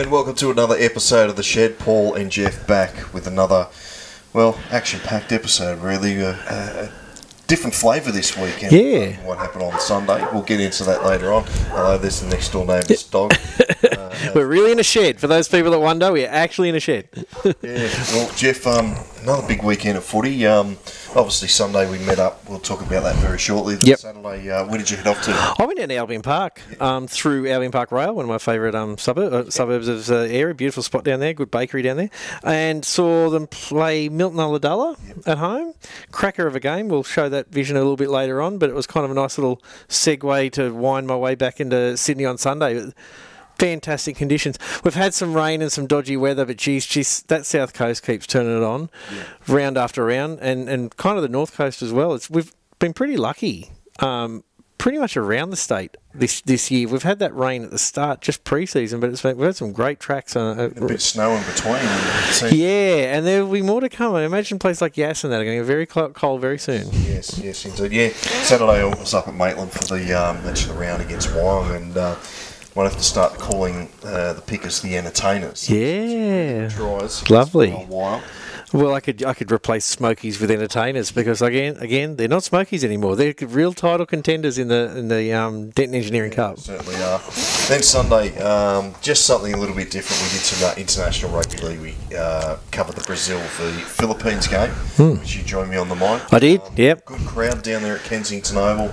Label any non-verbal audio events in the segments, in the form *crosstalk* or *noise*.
and welcome to another episode of The Shed. Paul and Geoff back with another, well, action packed episode, really. Uh, uh, different flavour this weekend. Yeah. What happened on Sunday? We'll get into that later on. Hello, there's the next door neighbour's dog. *laughs* Uh, We're really in a shed. For those people that wonder, we're actually in a shed. *laughs* yeah, well, Geoff, um, another big weekend of footy. Um, obviously, Sunday we met up. We'll talk about that very shortly. Yep. Saturday, uh, where did you head off to? I went down to Albion Park um, through Albion Park Rail, one of my favourite um, suburb, uh, suburbs of the area. Beautiful spot down there, good bakery down there. And saw them play Milton Ulladulla at home. Cracker of a game. We'll show that vision a little bit later on, but it was kind of a nice little segue to wind my way back into Sydney on Sunday. Fantastic conditions. We've had some rain and some dodgy weather, but geez, geez that south coast keeps turning it on, round after round, and, and kind of the north coast as well. It's we've been pretty lucky. Um, pretty much around the state this this year. We've had that rain at the start, just pre-season, but it's been, we've had some great tracks on A bit of snow in between. Yeah, and there will be more to come. I imagine places like Yass and that are going to get very cold very soon. Yes, yes, indeed. Yeah, Saturday I was up at Maitland for the um, match of the round against Wyong, and uh, might have to start calling uh, the pickers the entertainers. Yeah. Tries. Lovely. While. Well, I could I could replace Smokies with entertainers because again again they're not Smokies anymore. They're real title contenders in the in the um, Denton Engineering Cup. Certainly are. Then Sunday, um, just something a little bit different. We did some international rugby league. We uh, covered the Brazil the Philippines game, which you joined me on the mic. I did, Um, yep. Good crowd down there at Kensington Oval.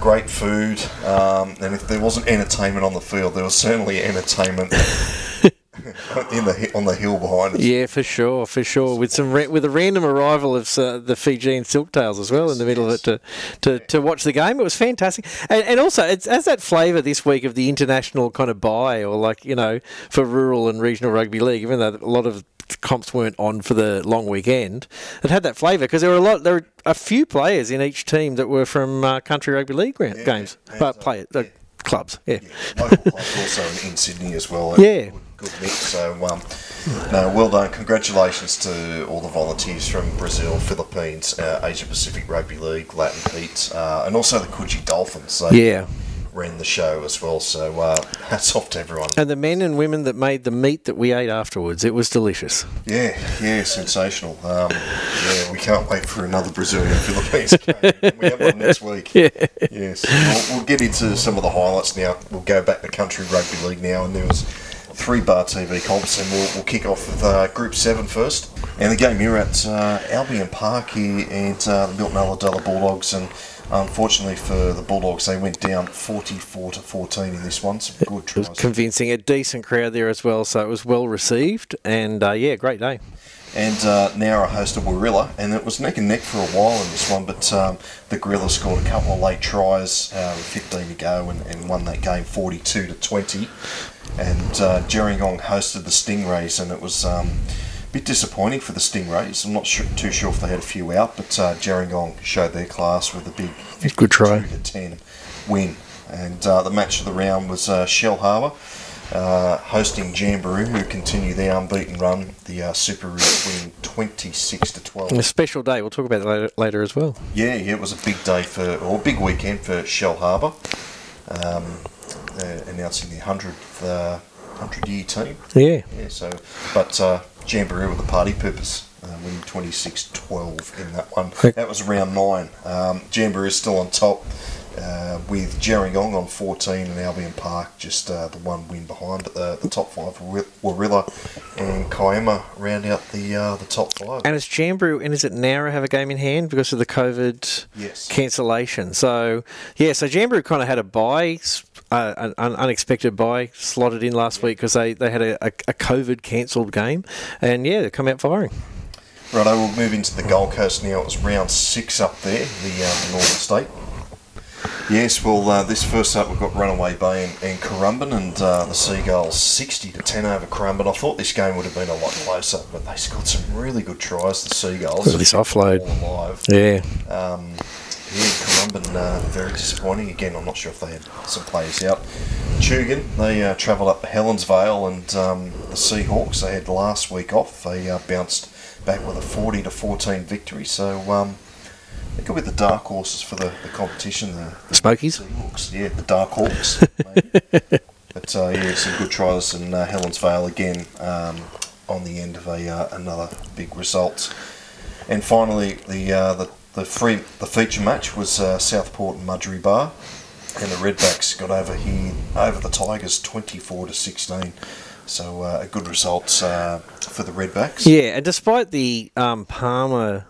Great food, um, and if there wasn't entertainment on the field, there was certainly entertainment *laughs* *laughs* in the on the hill behind us. Yeah, for sure, for sure. With some with a random arrival of uh, the Fijian silktails as well in the middle of it to, to, to watch the game. It was fantastic, and, and also it has that flavour this week of the international kind of buy or like you know for rural and regional rugby league. Even though a lot of comps weren't on for the long weekend, it had that flavour because there were a lot there were a few players in each team that were from uh, country rugby league gra- games, but uh, play uh, yeah. clubs. Yeah. local clubs also in, in Sydney as well. *laughs* Yeah. Good. So, um, no, well done. Congratulations to all the volunteers from Brazil, Philippines, uh, Asia Pacific Rugby League, Latin Heat, uh, and also the Coogee Dolphins. They Yeah. ran the show as well. So, uh, *laughs* hats off to everyone. And the men and women that made the meat that we ate afterwards, it was delicious. Yeah, yeah, sensational. Um, yeah, we can't wait for another Brazilian Philippines game. We have one next *laughs* week. Yeah. Yes, we'll, we'll get into some of the highlights now. We'll go back to Country Rugby League now, and there was three bar TV comps, and we'll, we'll kick off with uh, Group 7 first. And the game here at uh, Albion Park here, and uh, the Milton Ulladulla Bulldogs, and unfortunately for the Bulldogs, they went down 44 to 14 in this one. Some good tries. convincing. A decent crowd there as well, so it was well received. And uh, yeah, great day. And uh, host hosted Warilla, and it was neck and neck for a while in this one, but um, the Gorillas scored a couple of late tries uh, with 15 to go and, and won that game 42 to 20. And uh, hosted the Stingrays, and it was um, a bit disappointing for the Stingrays. I'm not sure, too sure if they had a few out, but uh, showed their class with a big Good try. to 10 win. And uh, the match of the round was uh, Shellharbour uh, hosting Jamberoo, who continue their unbeaten run. The uh, Superoos winning 26 to 12. A special day. We'll talk about that later, later as well. Yeah, yeah, it was a big day for, or a big weekend for Shellharbour, um, uh, announcing the 100th, uh, 100 year team. Yeah. Yeah, so, but uh, Jamberoo with a party purpose, uh, winning 26 12 in that one. That was round nine. Um, Jamberoo is still on top uh, with Gerringong on 14 and Albion Park just uh, the one win behind. But the, the top five were Warilla and Kiama round out the uh, the top five. And it's Jamberoo, and is it Nowra have a game in hand because of the COVID Yes. cancellation? So yeah, so Jamberoo kind of had a buy, uh, an un- unexpected buy slotted in last week because they, they had a, a, a COVID cancelled game, and yeah, they come out firing. Right, we'll move into the Gold Coast now. It was round six up there, the, uh, the Northern State. Yes, well, uh, this first up we've got Runaway Bay and, and Currumbin, and uh, the Seagulls 60 to 10 over Currumbin. I thought this game would have been a lot closer, but they scored some really good tries. The Seagulls. Look at this offload. Alive. Yeah, Um, yeah, Currumbin, uh, very disappointing. Again, I'm not sure if they had some players out. Tugan, they uh, travelled up Helensvale, and um, the Seahawks, they had last week off. They uh, bounced back with a 40 to 14 victory. So um, they could be the dark horses for the, the competition. The, the Smokies. Seahawks, yeah, the dark hawks. *laughs* But uh, yeah, some good tries and uh, Helensvale again um, on the end of a uh, another big result. And finally, the uh, the the free the feature match was uh, Southport and Mudgeeraba, and the Redbacks got over here over the Tigers twenty four to sixteen. So uh, a good result uh, for the Redbacks. Yeah, and despite the um, Palmer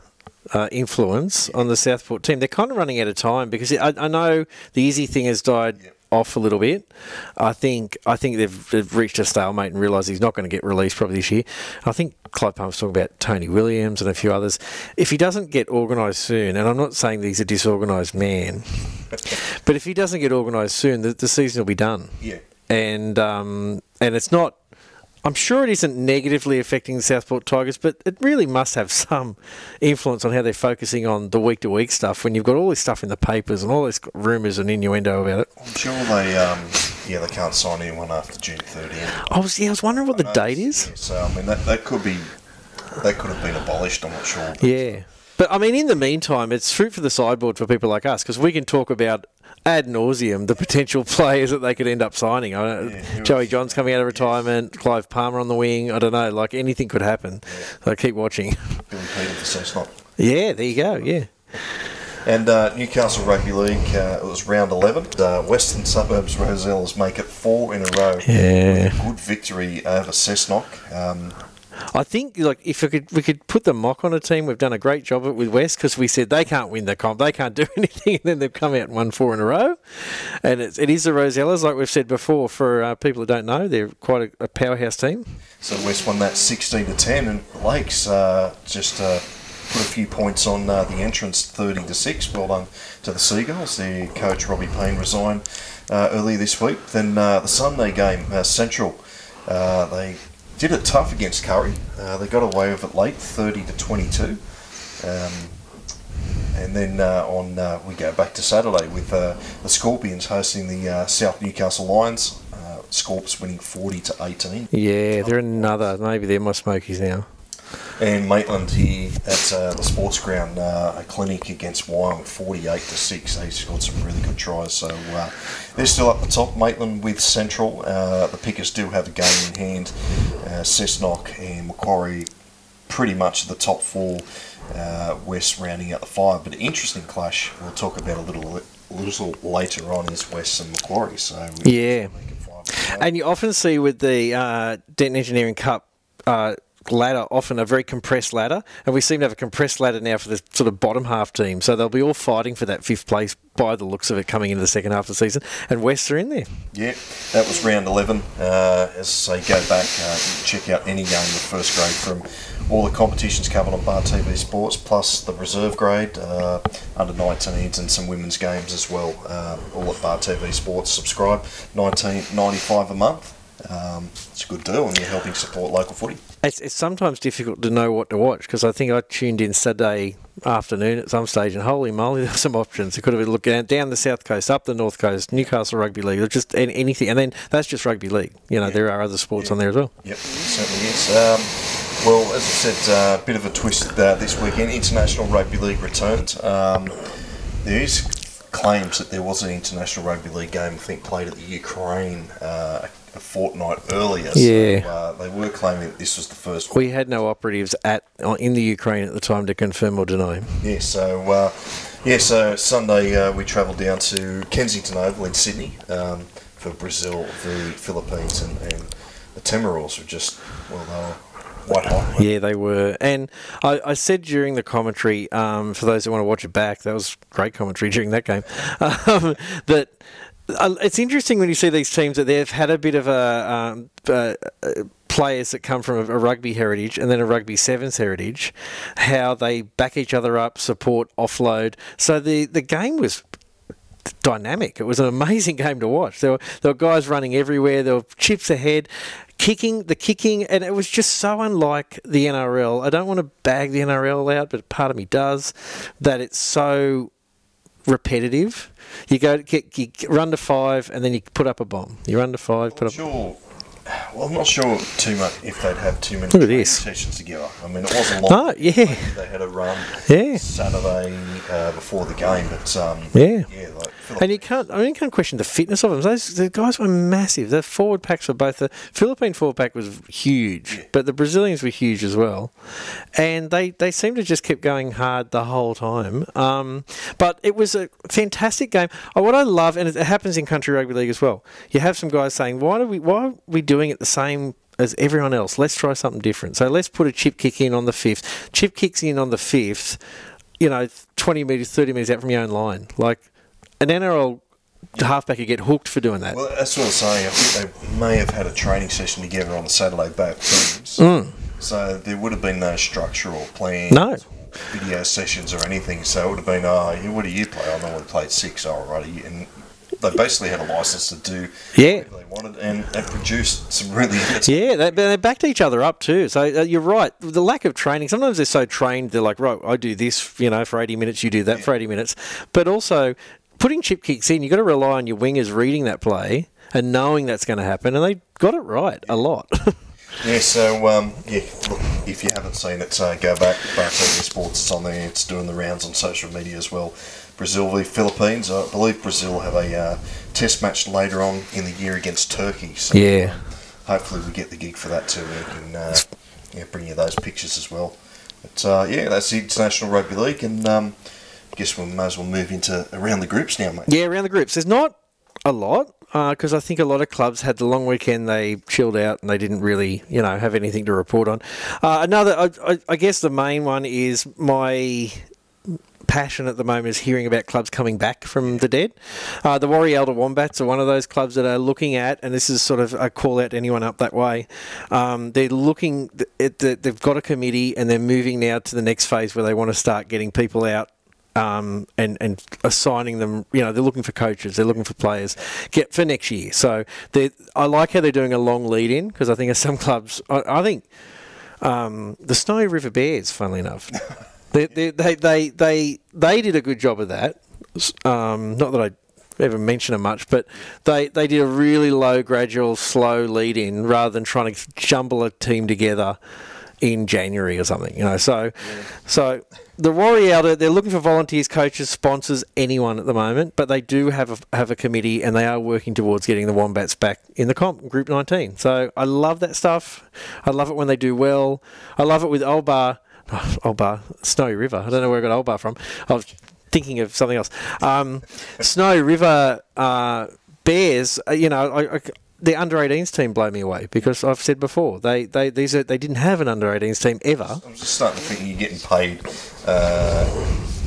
uh, influence on the Southport team, they're kind of running out of time because I, I know the easy thing has died. Yep. Off a little bit, I think. I think they've, they've reached a stalemate and realised he's not going to get released probably this year. I think Clive Palmer's talking about Tony Williams and a few others. If he doesn't get organised soon, and I'm not saying that he's a disorganised man, *laughs* but if he doesn't get organised soon, the, the season will be done Yeah. and um, and it's not. I'm sure it isn't negatively affecting the Southport Tigers, but it really must have some influence on how they're focusing on the week to week stuff when you've got all this stuff in the papers and all this rumours and innuendo about it. I'm sure they um, yeah they can't sign anyone after June 30th. I was yeah, I was wondering what the date is. Yeah, so I mean that, that could be that could have been abolished. I'm not sure. but- Yeah. But I mean, in the meantime, it's fruit for the sideboard for people like us because we can talk about ad nauseum the potential *laughs* players that they could end up signing. I don't, Yeah, Joey Johns coming out of retirement, Clive Palmer on the wing. I don't know, like anything could happen. So keep watching. Billy Peter for Cessnock. Yeah, there you go. Yeah. And uh, Newcastle Rugby League, uh, it was round 11. Uh, Western Suburbs Rosellas make it four in a row. Yeah. Good victory over Cessnock. Um, I think like if we could we could put the mock on a team, we've done a great job of it with West because we said they can't win the comp, they can't *laughs* do anything, and then they've come out and won four in a row. And it's, it is the Rosellas, like we've said before. For uh, people who don't know, they're quite a, a powerhouse team. so West won that 16 to 10, and Lakes uh, just uh, put a few points on uh, the entrance 30 to 6. Well done to the Seagulls. Their coach Robbie Payne resigned uh, earlier this week. Then uh, the Sunday game, Central, they did it tough against Kurri. Uh, they got away with it late, 30 to 22. Um, and then uh, on uh, we go back to Saturday with uh, the Scorpions hosting the uh, South Newcastle Lions. Scorps winning 40 to 18. Yeah, they're another. Maybe they're my Smokies now. And Maitland here at uh, the sports ground, uh, a clinic against Wyong, 48 to 6. They scored some really good tries. So uh, they're still up the top. Maitland with Central. Uh, the Pickers do have a game in hand. Uh, Cessnock and Macquarie pretty much the top four. Uh, West rounding out the five. But an interesting clash we'll talk about a little little later on is West and Macquarie. So Yeah. make it five. And you often see with the uh, Denton Engineering Cup uh, ladder, often a very compressed ladder, and we seem to have a compressed ladder now for the sort of bottom half team. So they'll be all fighting for that fifth place by the looks of it coming into the second half of the season, and West are in there. Yeah, that was round 11. Uh, as I say, go back, uh, check out any game of first grade from all the competitions covered on Bar TV Sports, plus the reserve grade, uh, under 19s, and some women's games as well. Uh, all at Bar TV Sports. Subscribe, 19.95 a month. Um, it's a good deal, and you're helping support local footy. It's, it's sometimes difficult to know what to watch because I think I tuned in Saturday afternoon at some stage, and holy moly, *laughs* there were some options. It could have been looking down, down the south coast, up the north coast, Newcastle Rugby League, just an- anything. And then that's just rugby league. You know, Yeah. there are other sports on there as well. Yep, certainly is. Um, well, as I said, a uh, bit of a twist uh, this weekend. International Rugby League returned. Um, there is claims that there was an International Rugby League game, I think, played at the Ukraine uh, a fortnight earlier. Yeah. So, uh, they were claiming that this was the first We had no operatives at in the Ukraine at the time to confirm or deny. Yeah, so uh, yeah, so Sunday uh, we travelled down to Kensington Oval in Sydney um, for Brazil, the Philippines, and, and the Timorals were just well, they were white hot. Yeah, they were. And I, I said during the commentary, um, for those who want to watch it back, that was great commentary during that game, *laughs* um, that uh, it's interesting when you see these teams that they've had a bit of a. Um, uh, uh, players that come from a, a rugby heritage and then a rugby sevens heritage, how they back each other up, support, offload. So the, the game was dynamic. It was an amazing *laughs* game to watch. There were, there were guys running everywhere. There were chips ahead, kicking the kicking, and it was just so unlike the NRL. I don't want to bag the NRL out, but part of me does. That it's so repetitive. You go get, you run to five, and then you put up a bomb. You run to five, put up. Well, I'm not sure too much if they'd have too many Look at this. sessions together. I mean, it wasn't long. Oh yeah, They had a run Yeah. Saturday uh, before the game, but um, Yeah. yeah, like And you can't, I mean, you can't question the fitness of them. Those the guys were massive. The forward packs were both. The Philippine forward pack was huge, but the Brazilians were huge as well. And they, they seemed to just keep going hard the whole time. Um, but it was a fantastic game. Oh, what I love, and it happens in country rugby league as well. You have some guys saying, "Why do we? Why are we doing it the same?" As everyone else, let's try something different. So let's put a chip kick in on the fifth. Chip kicks in on the fifth you know, 20 metres, 30 metres out from your own line. Like, an NRL halfback could get hooked for doing that. Well, that's what I was saying. I think they may have had a training session together on the Saturday back teams. Mm. So there would have been no structural plan. No. Video sessions or anything. So it would have been, oh, what do you play? I know we played six. All right. And they basically had a license to do Yeah. whatever they wanted and, and produced some really *laughs* Yeah, they, they backed each other up too. So uh, you're right. The lack of training. Sometimes they're so trained, they're like, right, I do this, you know, for 80 minutes. You do that for 80 minutes. But also, putting chip kicks in, you've got to rely on your wingers reading that play and knowing that's going to happen. And they got it right a lot. *laughs* Yeah, so um, yeah, look, if you haven't seen it, uh, go back. Back Sports, it's on there. It's doing the rounds on social media as well. Brazil v Philippines. I believe Brazil have a uh, test match later on in the year against Turkey. So yeah. hopefully we get the gig for that too. We can uh, yeah, bring you those pictures as well. But uh, yeah, that's the International Rugby League, and um, guess we might as well move into around the groups now, mate. Yeah, around the groups. There's not a lot because I think a lot of clubs had the long weekend. They chilled out and they didn't really, you know, have anything to report on. Uh, another, I, I, I guess, the main one is my passion at the moment is hearing about clubs coming back from the dead. Uh, the Warialda Wombats are one of those clubs that are looking at, and this is sort of a call out to anyone up that way. Um, they're looking at the, they've got a committee and they're moving now to the next phase where they want to start getting people out um, and and assigning them. You know, they're looking for coaches, they're looking for players get for next year. So I like how they're doing a long lead in because I think at *laughs* some clubs, I, I think um, the Snowy River Bears, funnily enough, *laughs* they, they, they they they they did a good job of that. Um, not that I ever mention it much, but they, they did a really low, gradual, slow lead in rather than trying to jumble a team together in January or something. You know, so so the Warialda, they're looking for volunteers, coaches, sponsors, anyone at the moment, but they do have a, have a committee and they are working towards getting the Wombats back in the comp, Group 19. So I love that stuff. I love it when they do well. I love it with Old Bar, oh, *laughs* Old Bar, Snowy River. I don't know where I got Old Bar from. I was thinking of something else. Um, Snowy River uh, Bears, uh, you know, I, I, the under 18s team blow me away because I've said before they they these are, they didn't have an under 18s team ever. I'm just starting to think you're getting paid uh,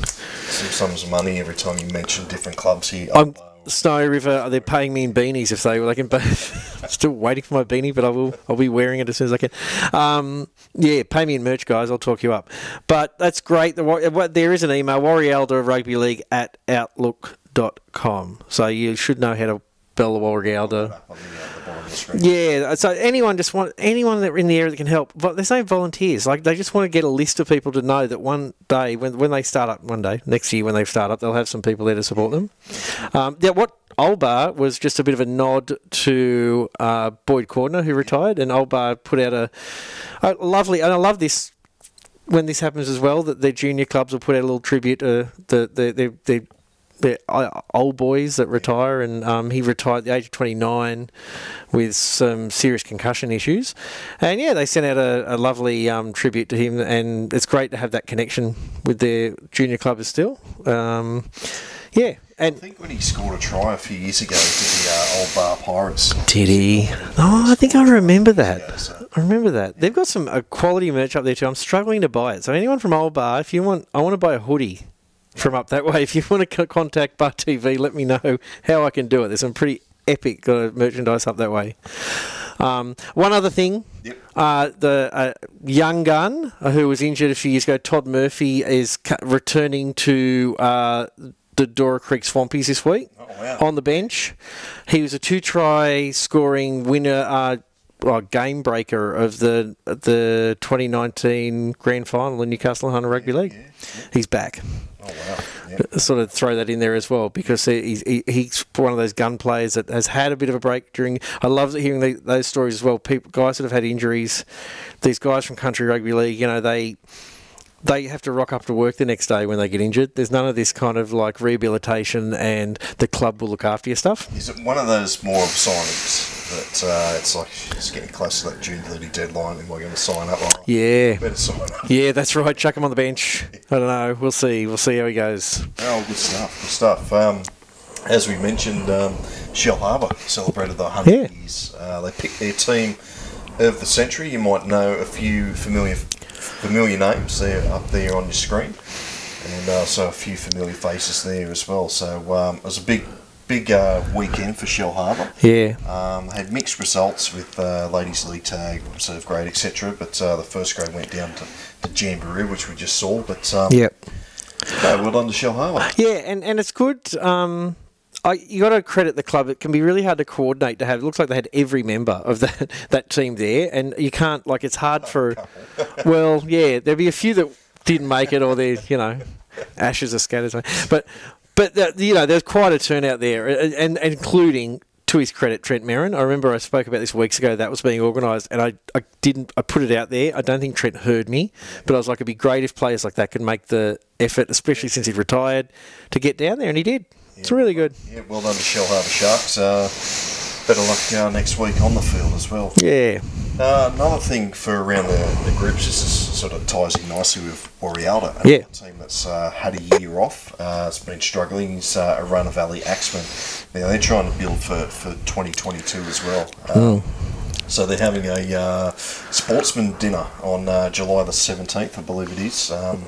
some sums of money every time you mention different clubs here. I'm Snowy River. They're paying me in beanies if they they can. *laughs* Still waiting for my beanie, but I will. I'll be wearing it as soon as I can. Um, yeah, pay me in merch, guys. I'll talk you up. But that's great. The, there is an email Warialda Rugby League at outlook.com. So you should know how to spell the. Yeah, so anyone just want anyone that in the area that can help. But there's no volunteers. Like they just want to get a list of people to know that one day when when they start up one day next year when they start up they'll have some people there to support them. Um, yeah, what Old Bar was just a bit of a nod to uh, Boyd Cordner who retired, and Old Bar put out a, a lovely and I love this when this happens as well that their junior clubs will put out a little tribute to the the the, the old boys that retire, and um, he retired at the age of 29 with some serious concussion issues. And yeah, they sent out a, a lovely um, tribute to him, and it's great to have that connection with their junior club is still. Um, yeah, and I think when he scored a try a few years ago to the uh, old Bar Pirates. Did he? Oh, I think I remember that. I remember that. They've got some uh, quality merch up there too. I'm struggling to buy it. So anyone from Old Bar, if you want, I want to buy a hoodie from up that way. If you want to contact Bar TV, let me know how I can do it. There's some pretty epic uh, merchandise up that way. Um, one other thing, yep. uh, the uh, young gun uh, who was injured a few years ago, Todd Murphy, is returning to uh, the Dora Creek Swampies this week oh, wow. on the bench. He was a two-try scoring winner uh, uh, game breaker of the the 2019 grand final in Newcastle Hunter Rugby League. Yeah, yeah. He's back. Oh wow! Yep. Sort of throw that in there as well because he's he, he's one of those gun players that has had a bit of a break during. I love hearing the, those stories as well. People, guys that have had injuries, these guys from country rugby league, you know, they they have to rock up to work the next day when they get injured. There's none of this kind of like rehabilitation and the club will look after your stuff. Is it one of those more signings that uh, it's like it's getting close to that June 30 deadline and we're going to sign up? Oh, Yeah. better sign up. Yeah, that's right. Chuck him on the bench. I don't know. We'll see. We'll see how he goes. Oh, good stuff. Good stuff. Um, as we mentioned, um, Shellharbour celebrated the 100 Yeah. years. Uh, they picked their team of the century. You might know a few familiar familiar names there up there on your screen, and uh, so a few familiar faces there as well. So um, it was a big big uh, weekend for Shellharbour. Yeah. Um, had mixed results with uh, ladies league tag, reserve grade, etc. But uh, the first grade went down to, to Jamberoo, which we just saw. But um, no, well done to Shellharbour. Yeah, and, and it's good. Um, I, you got to credit the club. It can be really hard to coordinate to have. It looks like they had every member of that *laughs* that team there, and you can't like it's hard for. *laughs* *laughs* well, yeah, there'll be a few that didn't make it, or they you know, ashes are scattered. But but the, you know, there's quite a turnout there, and, and including. To his credit, Trent Merrin. I remember I spoke about this weeks ago. That was being organised, and I, I didn't. I put it out there. I don't think Trent heard me, but I was like, it'd be great if players like that could make the effort, especially since he'd retired, to get down there, and he did. It's really good. Yeah, well done to Shellharbour Sharks. Uh, better luck uh, next week on the field as well. Yeah. Uh, another thing for around the, the groups, this is, sort of ties in nicely with Warialda, Yeah. a team that's uh, had a year off. Uh, it's been struggling. It's uh, Orara Valley Axemen. Now they're trying to build for, for 2022 as well. Um, So they're having a uh, sportsman dinner on uh, July the 17th, I believe it is. Um,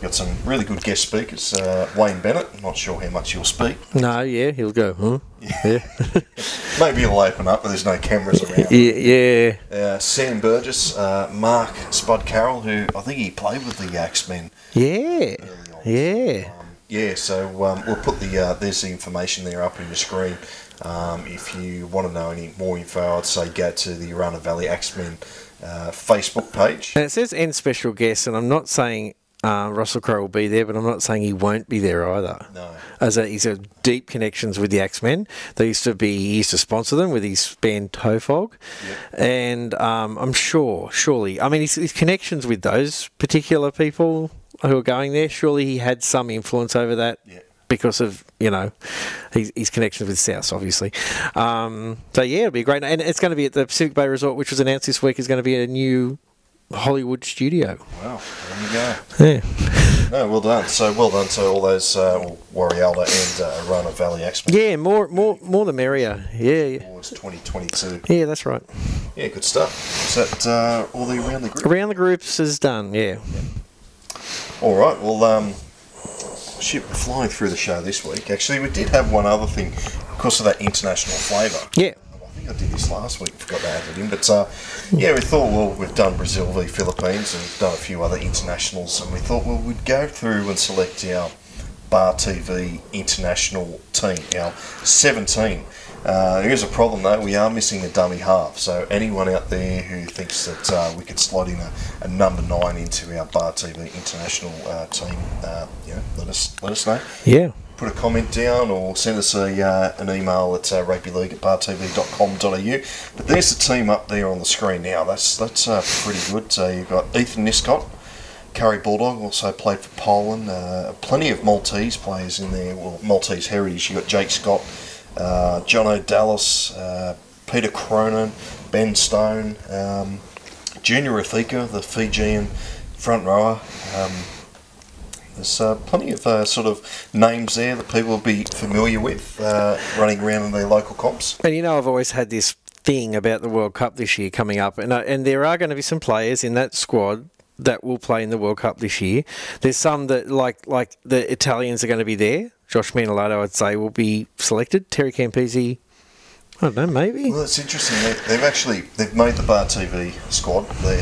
got some really good guest speakers. Uh, Wayne Bennett, I'm not sure how much he'll speak. No, yeah, he'll go, huh? Yeah. *laughs* Maybe he'll open up, but there's no cameras around. yeah, yeah. Uh, Sam Burgess, uh, Mark Spud Carroll, who I think he played with the Axemen Yeah. Yeah. Um, yeah, so um, we'll put the uh, there's the information there up on your screen. Um, if you want to know any more info, I'd say go to the Orara Valley Axemen uh, Facebook page. And it says end special guest, and I'm not saying uh, Russell Crowe will be there, but I'm not saying he won't be there either. No. As a, he's got deep connections with the Axemen. They used to be, he used to sponsor them with his band Tofog. And um, I'm sure, surely, I mean, his, his connections with those particular people who are going there, surely he had some influence over that. Yeah. Because of you know his, his connections with South, obviously. Um, so yeah, it'll be great, and it's going to be at the Pacific Bay Resort, which was announced this week, is going to be a new Hollywood studio. Wow, there you go. Yeah, No, well done. So well done to all those uh, Warialda and uh, Orara Valley Axemen yeah, more, more, more the merrier. Yeah, yeah, towards 2022. yeah, that's right. Yeah, good stuff. Is that uh, all the around the group? Around the groups is done. Yeah, All right. Well, um, shit, flying through the show this week. Actually, we did have one other thing because of that international flavour. yeah, think I did this last week. Forgot to add it in, but uh, yeah, we thought well, we've done Brazil v Philippines and done a few other internationals, and we thought well, we'd go through and select our Bar TV international team, our 17. Uh, there is a problem though, we are missing a dummy half. So anyone out there who thinks that uh, we could slot in a, a number nine into our Bar TV international uh, team, uh, let us let us know yeah. Put a comment down or send us a, uh, an email at uh, at bartv.com.au. But there's the team up there on the screen now. That's that's uh, pretty good. So you've got Ethan Niscott, Kurri Bulldog, also played for Poland. Uh, plenty of Maltese players in there, well, Maltese heritage. You've got Jake Scott, uh, John O'Dallas, uh, Peter Cronin, Ben Stone, um, Junior Athika, the Fijian front rower. Um, there's uh, plenty of uh, sort of names there that people will be familiar with uh, running around in their local comps. And you know, I've always had this thing about the World Cup this year coming up, and uh, and there are going to be some players in that squad that will play in the World Cup this year. There's some that like like the Italians are going to be there. Josh Mantellato, I'd say, will be selected. Terry Campese, I don't know, maybe. Well, it's interesting. They, they've actually they've made the Bar TV squad. They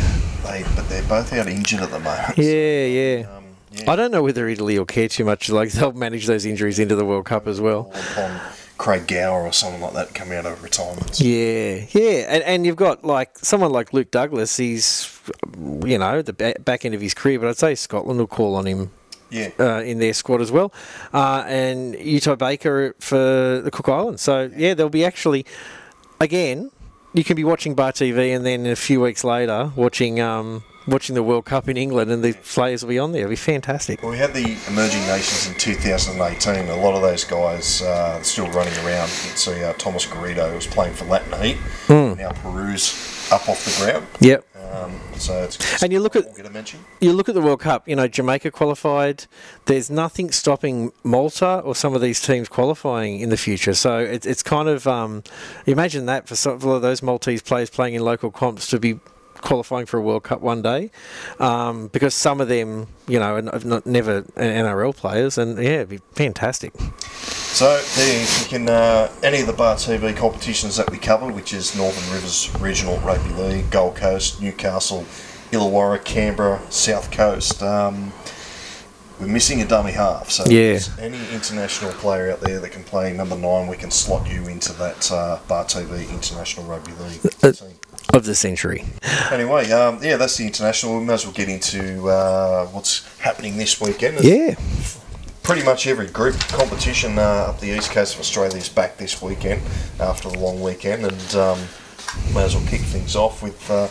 they but they're both out injured at the moment. Yeah, yeah. Um, yeah. I don't know whether Italy will care too much. Like they'll manage those injuries into the World Cup as well. Upon Craig Gower or someone like that coming out of retirement. Yeah, yeah, and, and you've got like someone like Luke Douglas. He's, you know, the back end of his career, but I'd say Scotland will call on him Yeah. uh, in their squad as well, uh, and Utah Baker for the Cook Islands. So yeah, there'll be actually, again, you can be watching Bar TV and then a few weeks later watching um, watching the World Cup in England, and the players will be on there. It'll be fantastic. Well, we had the emerging nations in 2018. A lot of those guys uh, still running around. You can see uh, Thomas Garrido was playing for Latin Heat. Now Peru's up off the ground. Yep. Um, so it's And you look at- we'll get a mention. You look at the World Cup. You know, Jamaica qualified. There's nothing stopping Malta or some of these teams qualifying in the future. So it's it's kind of um, imagine that for some of those Maltese players playing in local comps to be qualifying for a World Cup one day, um, because some of them, you know, are not never NRL players, and yeah, it'd be fantastic. So there you can uh, any of the Bar TV competitions that we cover, which is Northern Rivers Regional Rugby League, Gold Coast, Newcastle, Illawarra, Canberra, South Coast. Um, we're missing a dummy half, so Yeah. any international player out there that can play number nine, we can slot you into that uh, Bar TV International Rugby League Uh, team. Of the century. Anyway, um, yeah, that's the international. We may as well get into uh, what's happening this weekend. Yeah. Pretty much every group competition uh, up the east coast of Australia is back this weekend after the long weekend, and um, may as well kick things off with. Uh,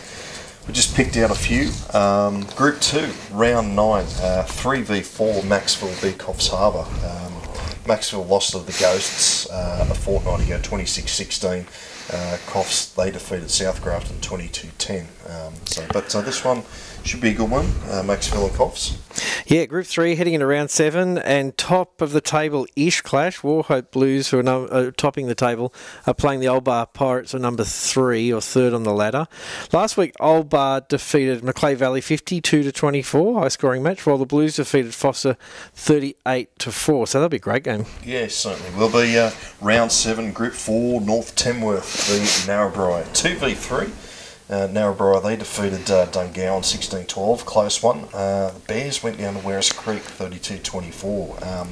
we just picked out a few. Um, group two, round nine, uh, three v four. Macksville v Coffs Harbour. Um, Macksville lost to the Ghosts uh, a fortnight ago, 26-16. Uh, Coffs they defeated South Grafton 22-10. Um, so, but uh, this one should be a good one. Uh, Macksville and Coffs. Yeah, Group Three heading into round seven, and top of the table ish clash. Wauchope Blues, who are num- uh, topping the table, are playing the Old Bar Pirates, who are number three or third on the ladder. Last week, Old Bar defeated Macleay Valley fifty-two to twenty-four, high scoring match, while the Blues defeated Forster thirty-eight to four. So that'll be a great game. Yes, certainly will be. Uh, round seven, Group Four, North Tamworth v Narrabri, two v three. Uh, Narrabri they defeated uh, Dungowan 16-12, close one. Uh, the Bears went down to Werris Creek 32-24. Um,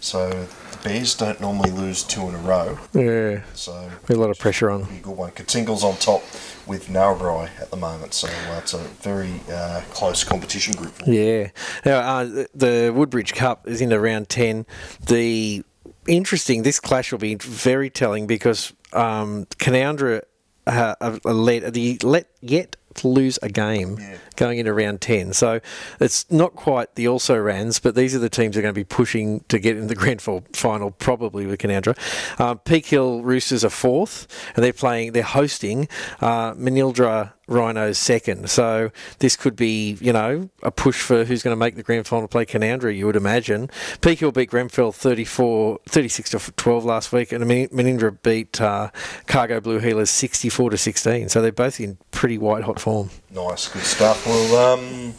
so the Bears don't normally lose two in a row, Yeah, so a lot of pressure on. good one. Kootingal's on top with Narrabri at the moment, so uh, it's a very uh, close competition group. Yeah. Now, uh, the- Woodbridge Cup is into round 10. The interesting, this clash will be very telling because um, Canowindra uh, let, the let yet to lose a game Yeah. going into round 10. So it's not quite the also rans, but these are the teams that are going to be pushing to get in the grand final, probably with Canowindra. Um, Peak Hill Roosters are fourth, and they're playing, they're hosting uh, Manildra Rhinos second. So this could be, you know, a push for who's going to make the grand final play Canowindra, you would imagine. Peak Hill beat Grenfell 34, 36 to 12 last week, and Manildra beat uh, Cargo Blue Healers 64 to 16. So they're both in pretty white hot form. Nice, good stuff. Well, um,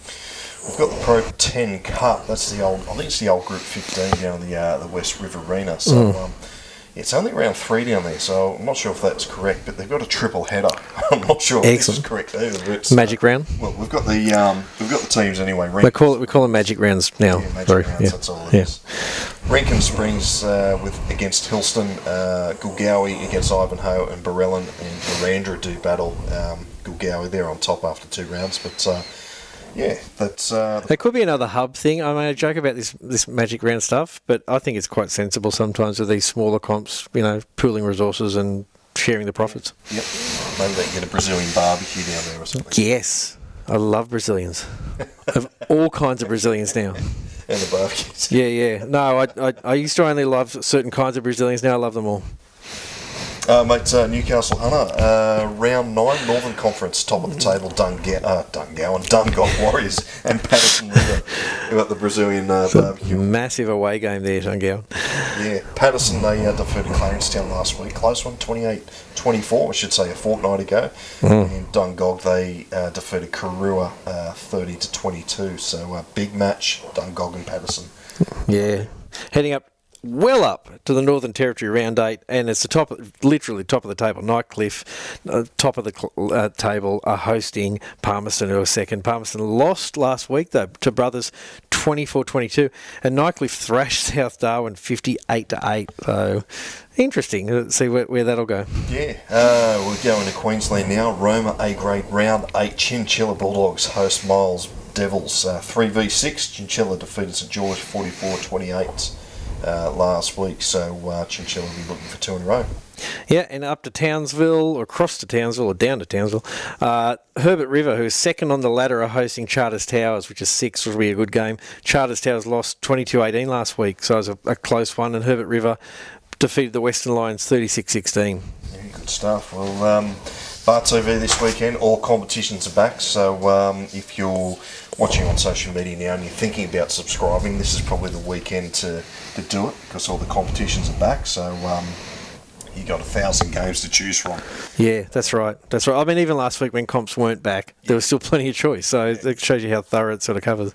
we've got the Pro 10 Cup. That's the old, I think it's the old Group 15 down the uh, the West River Arena. So um, it's only round three down there. So I'm not sure if that's correct, but they've got a triple header. *laughs* I'm not sure if this is Excellent. correct either. But it's, Magic round. Well, we've got the um, we've got the teams anyway. We call it we call them magic rounds now. yeah, Magic Sorry, rounds. yeah. That's all it Yeah. is. Rankin Springs uh, with against Hillston, uh, Goolgowi against Ivanhoe, and Barellan and Barandra do battle. Um, Goolgowi they're on top after two rounds, but uh, yeah, that's uh, There could be another hub thing. I mean, I joke about this this magic round stuff, but I think it's quite sensible sometimes with these smaller comps. You know, pooling resources and sharing the profits. Yep. Maybe they can get a Brazilian barbecue down there or something. Yes, I love Brazilians. of all kinds of Brazilians now. *laughs* And the barbecues. Yeah, yeah. No, I, I, I used to only love certain kinds of Brazilians. Now I love them all. Uh, mate, uh, Newcastle Hunter, uh, round nine, Northern Conference, top of the table, Dunga- uh, Dungowan, Dungog *laughs* Warriors, and Paterson River. Who got the Brazilian uh, barbecue. Massive away game there, Tungown. Yeah, Paterson, they uh, defeated Clarencetown last week. Close one, 28 24, I should say, a fortnight ago. And Dungog, they uh, defeated Karuah uh, 30 to 22. So, uh, big match, Dungog and Paterson. Yeah, heading up well up to the Northern Territory round eight, and it's the top, literally top of the table. Nightcliff, uh, top of the cl- uh, table, are hosting Palmerston, who are second. Palmerston lost last week though to Brothers, 24-22, and Nightcliff thrashed *laughs* South Darwin, fifty-eight to eight. So interesting. Let's see where, where that'll go. Yeah, uh, we're going to Queensland now. Roma A grade round eight. Chinchilla Bulldogs host Miles Devils uh, three v six. Chinchilla defeated St George 44-28. Uh, last week. So uh, Chinchilla will be looking for two in a row. Yeah, and up to Townsville, or across to Townsville, or down to Townsville. Uh, Herbert River, who's second on the ladder, are hosting Charters Towers, which is six, which will be a good game. Charters Towers lost 22 18 last week, so it was a, a close one, and Herbert River defeated the Western Lions 36 16. Yeah, good stuff. Well, um, Bar TV this weekend, all competitions are back. So um, if you're watching on social media now and you're thinking about subscribing, this is probably the weekend to, to do it because all the competitions are back. So um, you got a thousand games to choose from. Yeah, that's right. That's right. I mean, even last week when comps weren't back, there was still plenty of choice. So it shows you how thorough it sort of covers.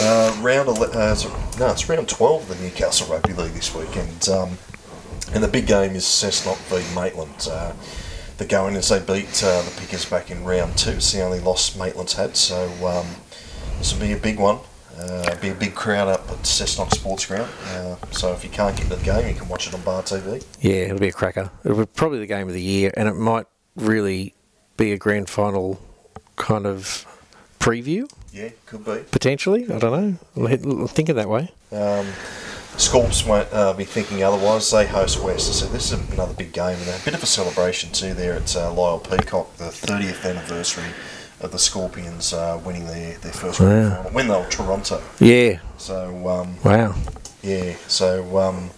Uh, round ele- uh, no, it's round twelve of the Newcastle Rugby League this weekend, um, and the big game is Cessnock v Maitland. Uh, they go in as they beat uh, the Pickers back in round two. It's the only loss Maitland's had, so um, this will be a big one. Uh, be a big crowd up at Cessnock Sports Ground. Uh, so if you can't get to the game, you can watch it on Bar TV. Yeah, it'll be a cracker. It'll be probably the game of the year, and it might really be a grand final kind of preview. Yeah, could be. Potentially, I don't know. Think of that way. Um, Scorps won't uh, be thinking otherwise. They host West. So this is another big game and a bit of a celebration too there at uh, Lyall Peacock, the 30th anniversary of the Scorpions uh, winning their, their first Wow. grand final when they were Toronto. Yeah. So um, Wow. yeah, so um,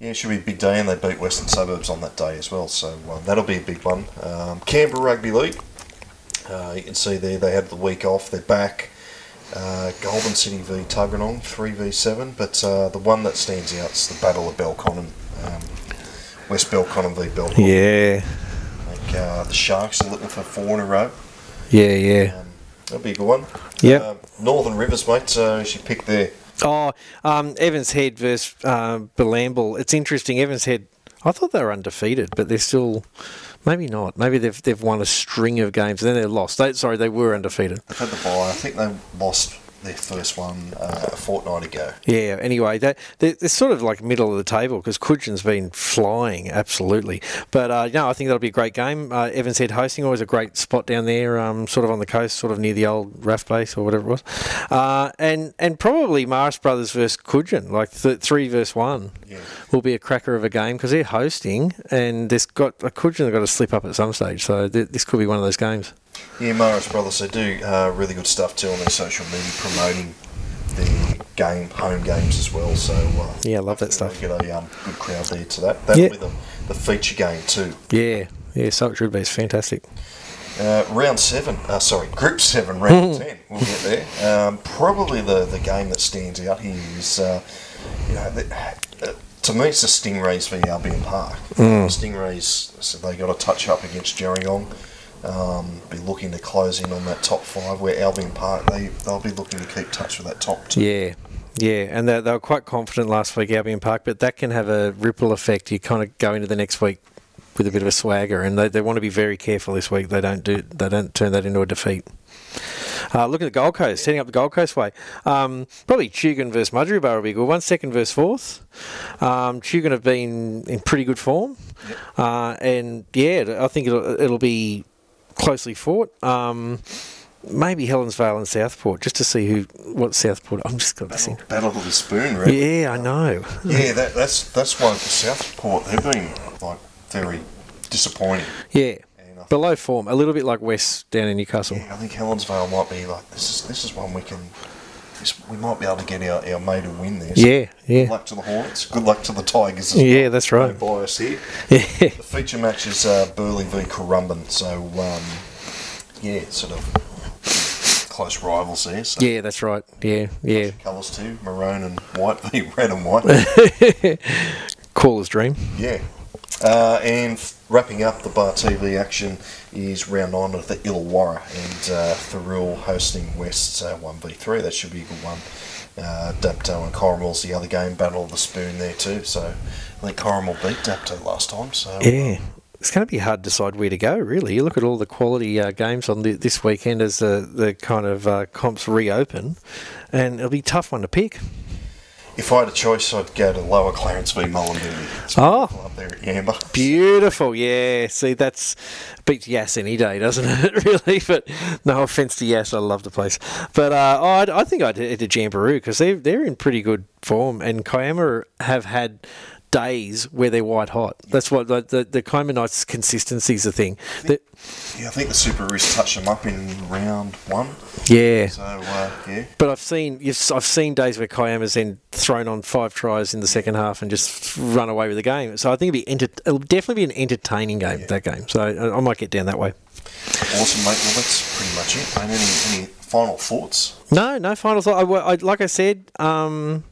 yeah, it should be a big day, and they beat Western Suburbs on that day as well. So um, that'll be a big one. Um, Canberra Rugby League. Uh, you can see there they had the week off. They're back. Uh, Goulburn City v Tuggeranong, 3v7. But uh, the one that stands out is the Battle of Belconnen. Um, West Belconnen v Belconnen. Yeah. Like, uh, the Sharks are looking for four in a row. Yeah, yeah. Um, that'll be a good one. Yeah. Uh, Northern Rivers, mate. Uh, she picked there. Oh, um, Evans Head versus uh, Bilambil. It's interesting. Evans Head. I thought they were undefeated, but they're still. Maybe not. Maybe they've they've won a string of games and then they're lost. They, sorry, they were undefeated. They've had the bye. I think they lost their first one uh, a fortnight ago. Yeah. Anyway, they they're, they're sort of like middle of the table because Cudgen's been flying absolutely. But uh, no, I think that'll be a great game. Uh, Evans Head hosting always a great spot down there, um, sort of on the coast, sort of near the old RAF base or whatever it was. Uh, and and probably Marist Brothers versus Cudgen, like th- three versus one. Yeah. will be a cracker of a game because they're hosting and this got a Cudgen got to slip up at some stage. So th- this could be one of those games. Yeah, Marist Brothers, they do uh, really good stuff too on their social media promoting the game, home games as well. So uh, Yeah, I love that stuff. Get a um, good crowd there to that. That'll Yeah. be the, the feature game too. Yeah, yeah, so it should be. Fantastic. Uh, round seven, uh, sorry, group seven, round *laughs* ten. We'll get there. Um, probably the, the game that stands out here is, uh, you know, the, uh, to me it's the Stingrays v Albion Park. Stingrays, so they got a touch up against Gerringong. Um, be looking to close in on that top five. Where Albion Park, they they'll be looking to keep touch with that top two. Yeah, yeah, and they, they were quite confident last week, Albion Park, but that can have a ripple effect. You kind of go into the next week with a bit of a swagger, and they, they want to be very careful this week. They don't do they don't turn that into a defeat. Uh, look at the Gold Coast, heading up the Gold Coast way. Um, probably Tugan versus Mudgery will be good one. Second versus fourth. Um, Tugan have been in pretty good form, uh, and yeah, I think it'll it'll be closely fought. Um, maybe Helensvale and Southport, just to see who what Southport. I'm just got this in. Battle of the Spoon, really. Yeah, I know. Yeah, that, that's that's one for Southport. They've been like very disappointing. Yeah, below form, a little bit like West down in Newcastle. Yeah, I think Helensvale might be like this is this is one we can we might be able to get our, our maiden win there. So Yeah, Good luck to the Hornets. Good luck to the Tigers as Yeah, well. that's right. No bias here. yeah, The feature match is uh, Burleigh v Currumbin, so um, yeah, sort of close rivals there. So yeah. That's right. Yeah, yeah. Colours too, maroon and white v *laughs* red and white. *laughs* Caller's dream. yeah. Uh, and wrapping up the Bar TV action is round nine of the Illawarra and uh, hosting West's uh, 1v3. That should be a good one. Uh, Dapto and Corrimal's the other game, Battle of the Spoon there too. So I think Corrimal beat Dapto last time. So Yeah. It's going to be hard to decide where to go, really. You look at all the quality uh, games on the, this weekend as the, the kind of uh, comps reopen, and it'll be a tough one to pick. If I had a choice, I'd go to Lower Clarence v Mullumbimby. Oh. beautiful up there at Yamba. Beautiful, yeah. See, that's beats Yass any day, doesn't it? *laughs* really, but no offense to Yass, I love the place. But uh, oh, I'd, I think I'd head to Jamberoo because they they're in pretty good form, and Kiama have had days where they're white hot. That's what the the, the consistency is the thing. The- Yeah, I think the Superoos touched them up in round one. yeah. So, uh, yeah. But I've seen you've, I've seen days where Kiama's then thrown on five tries in the second half and just run away with the game. So I think it'll be enter- it'll definitely be an entertaining game that game. So I, I might get down that way. Awesome, mate. Well, that's pretty much it. And any, any final thoughts? No, no final thought. I, I, like I said, um,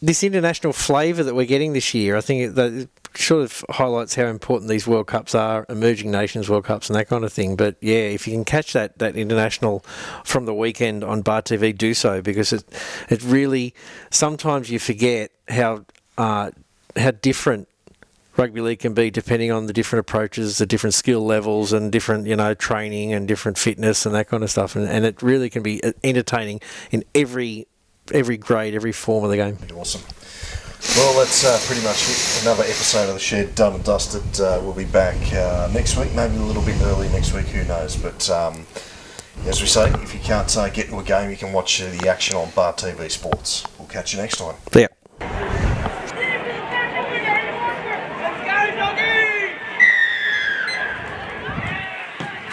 this international flavour that we're getting this year, I think that sort of highlights how important these World Cups are, emerging nations World Cups and that kind of thing. But yeah, if you can catch that that international from the weekend on Bar TV, do so because it it really sometimes you forget how uh, how different rugby league can be depending on the different approaches, the different skill levels, and different you know training and different fitness and that kind of stuff. And, and it really can be uh, entertaining in every every grade, every form of the game. Awesome. Well, that's uh, pretty much it. Another episode of the Shed done and dusted. Uh, we'll be back uh, next week, maybe a little bit early next week. Who knows? But um, as we say, if you can't uh, get to a game, you can watch uh, the action on Bar TV Sports. We'll catch you next time. Yeah.